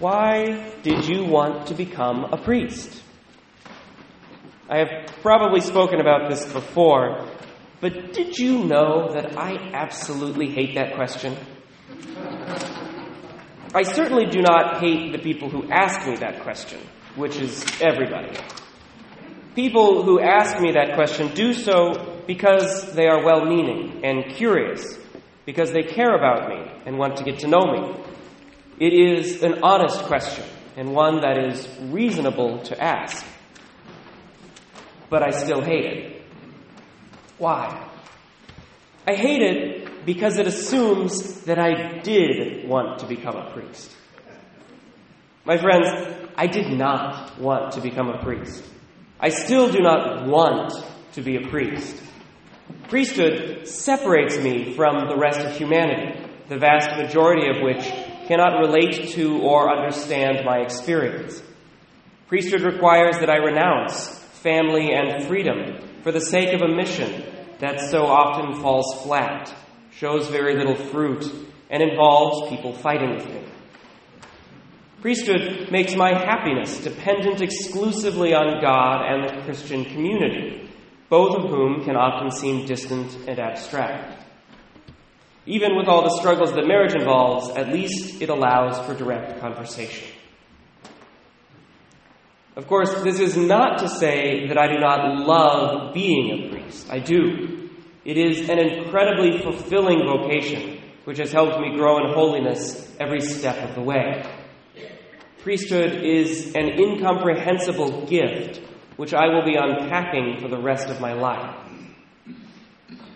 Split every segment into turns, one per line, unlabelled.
why did you want to become a priest? I have probably spoken about this before, but did you know that I absolutely hate that question? I certainly do not hate the people who ask me that question, which is everybody. People who ask me that question do so because they are well meaning and curious, because they care about me and want to get to know me. It is an honest question and one that is reasonable to ask. But I still hate it. Why? I hate it because it assumes that I did want to become a priest. My friends, I did not want to become a priest. I still do not want to be a priest. Priesthood separates me from the rest of humanity, the vast majority of which cannot relate to or understand my experience. Priesthood requires that I renounce family and freedom for the sake of a mission that so often falls flat, shows very little fruit, and involves people fighting with me. Priesthood makes my happiness dependent exclusively on God and the Christian community, both of whom can often seem distant and abstract. Even with all the struggles that marriage involves, at least it allows for direct conversation. Of course, this is not to say that I do not love being a priest. I do. It is an incredibly fulfilling vocation which has helped me grow in holiness every step of the way. Priesthood is an incomprehensible gift which I will be unpacking for the rest of my life.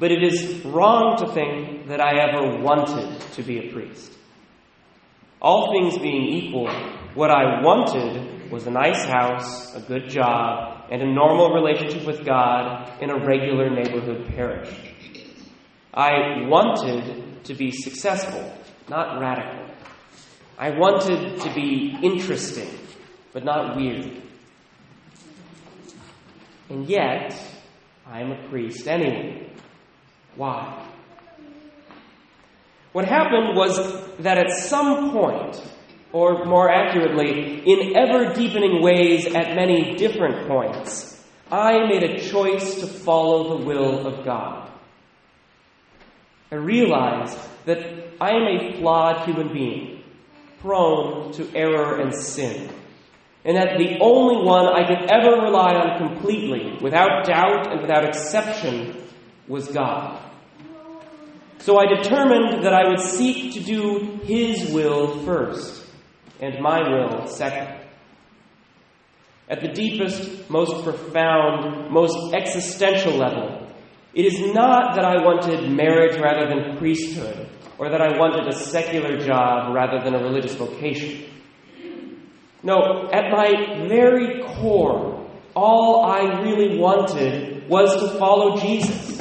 But it is wrong to think that I ever wanted to be a priest. All things being equal, what I wanted was a nice house, a good job, and a normal relationship with God in a regular neighborhood parish. I wanted to be successful, not radical. I wanted to be interesting, but not weird. And yet, I am a priest anyway. Why? What happened was that at some point, or more accurately, in ever deepening ways at many different points, I made a choice to follow the will of God. I realized that I am a flawed human being, prone to error and sin, and that the only one I could ever rely on completely, without doubt and without exception, was God. So I determined that I would seek to do His will first and my will second. At the deepest, most profound, most existential level, it is not that I wanted marriage rather than priesthood, or that I wanted a secular job rather than a religious vocation. No, at my very core, all I really wanted was to follow Jesus,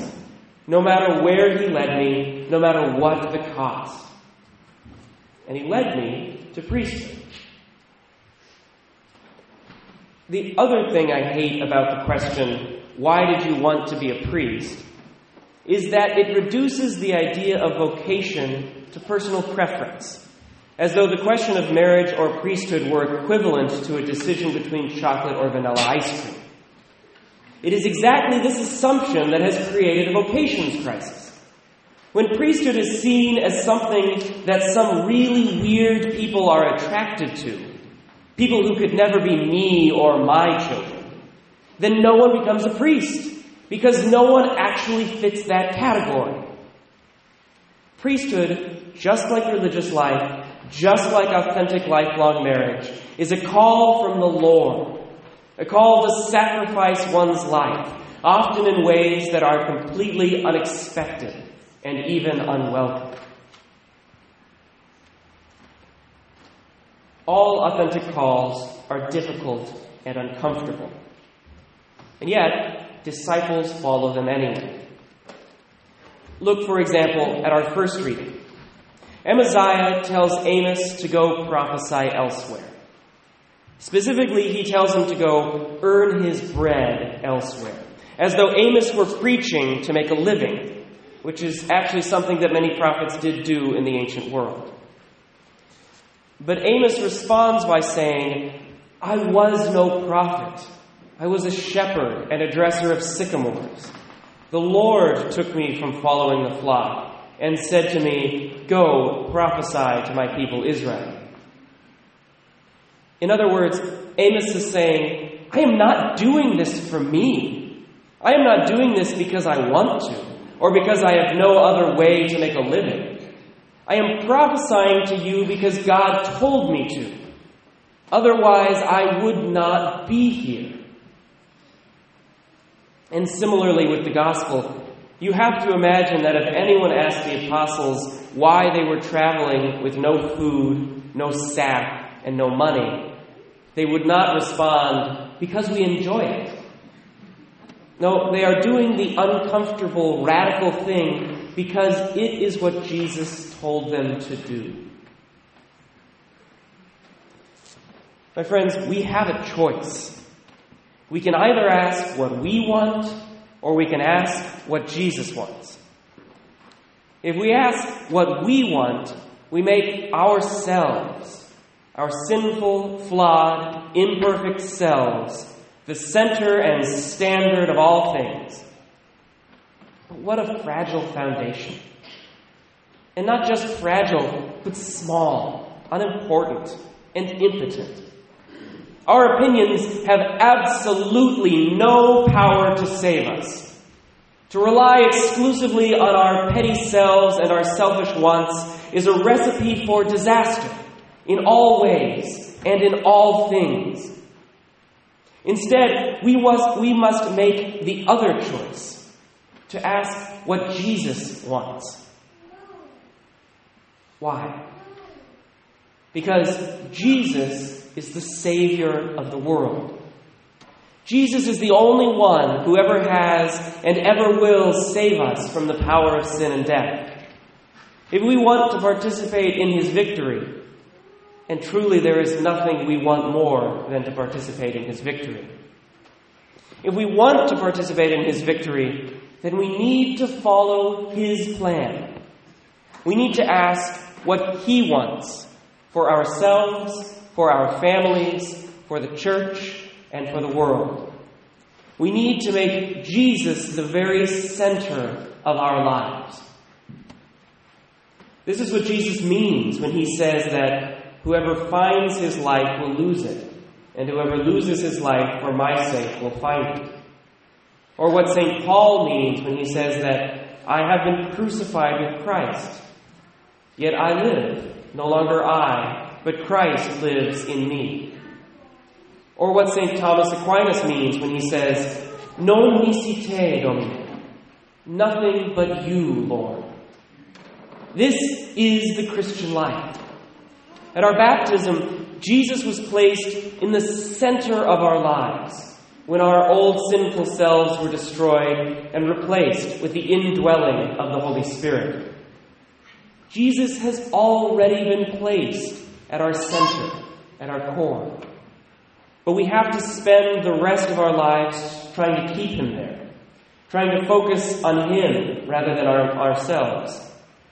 no matter where he led me, no matter what the cost. And he led me to priesthood. The other thing I hate about the question, why did you want to be a priest, is that it reduces the idea of vocation to personal preference, as though the question of marriage or priesthood were equivalent to a decision between chocolate or vanilla ice cream. It is exactly this assumption that has created a vocations crisis. When priesthood is seen as something that some really weird people are attracted to, people who could never be me or my children, then no one becomes a priest because no one actually fits that category. Priesthood, just like religious life, just like authentic lifelong marriage, is a call from the Lord, a call to sacrifice one's life, often in ways that are completely unexpected and even unwelcome. All authentic calls are difficult and uncomfortable. And yet, disciples follow them anyway. Look, for example, at our first reading. Amaziah tells Amos to go prophesy elsewhere. Specifically, he tells him to go earn his bread elsewhere, as though Amos were preaching to make a living which is actually something that many prophets did do in the ancient world. But Amos responds by saying, I was no prophet. I was a shepherd and a dresser of sycamores. The Lord took me from following the flock and said to me, Go prophesy to my people Israel. In other words, Amos is saying, I am not doing this for me. I am not doing this because I want to or because I have no other way to make a living. I am prophesying to you because God told me to. Otherwise, I would not be here. And similarly with the gospel, you have to imagine that if anyone asked the apostles why they were traveling with no food, no sap, and no money, they would not respond, because we enjoy it. No, they are doing the uncomfortable, radical thing because it is what Jesus told them to do. My friends, we have a choice. We can either ask what we want or we can ask what Jesus wants. If we ask what we want, we make ourselves, our sinful, flawed, imperfect selves, the center and standard of all things. But what a fragile foundation. And not just fragile, but small, unimportant, and impotent. Our opinions have absolutely no power to save us. To rely exclusively on our petty selves and our selfish wants is a recipe for disaster in all ways and in all things. Instead, we must, we must make the other choice to ask what Jesus wants. Why? Because Jesus is the Savior of the world. Jesus is the only one who ever has and ever will save us from the power of sin and death. If we want to participate in his victory, and truly there is nothing we want more than to participate in his victory. If we want to participate in his victory, then we need to follow his plan. We need to ask what he wants for ourselves, for our families, for the church, and for the world. We need to make Jesus the very center of our lives. This is what Jesus means when he says that whoever finds his life will lose it, and whoever loses his life for my sake will find it. Or what St. Paul means when he says that I have been crucified with Christ, yet I live, no longer I, but Christ lives in me. Or what St. Thomas Aquinas means when he says, Non nisi te, Domine, nothing but you, Lord. This is the Christian life. At our baptism, Jesus was placed in the center of our lives when our old sinful selves were destroyed and replaced with the indwelling of the Holy Spirit. Jesus has already been placed at our center, at our core. But we have to spend the rest of our lives trying to keep him there, trying to focus on him rather than our, ourselves,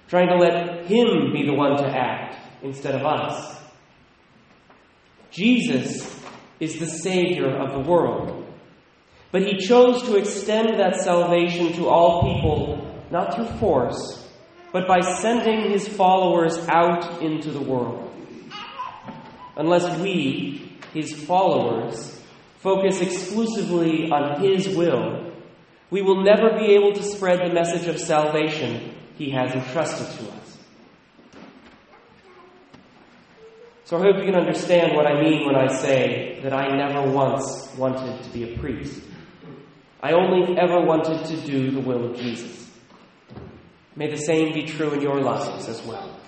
trying to let him be the one to act instead of us. Jesus is the Savior of the world. But he chose to extend that salvation to all people, not through force, but by sending his followers out into the world. Unless we, his followers, focus exclusively on his will, we will never be able to spread the message of salvation he has entrusted to us. So I hope you can understand what I mean when I say that I never once wanted to be a priest. I only ever wanted to do the will of Jesus. May the same be true in your lives as well.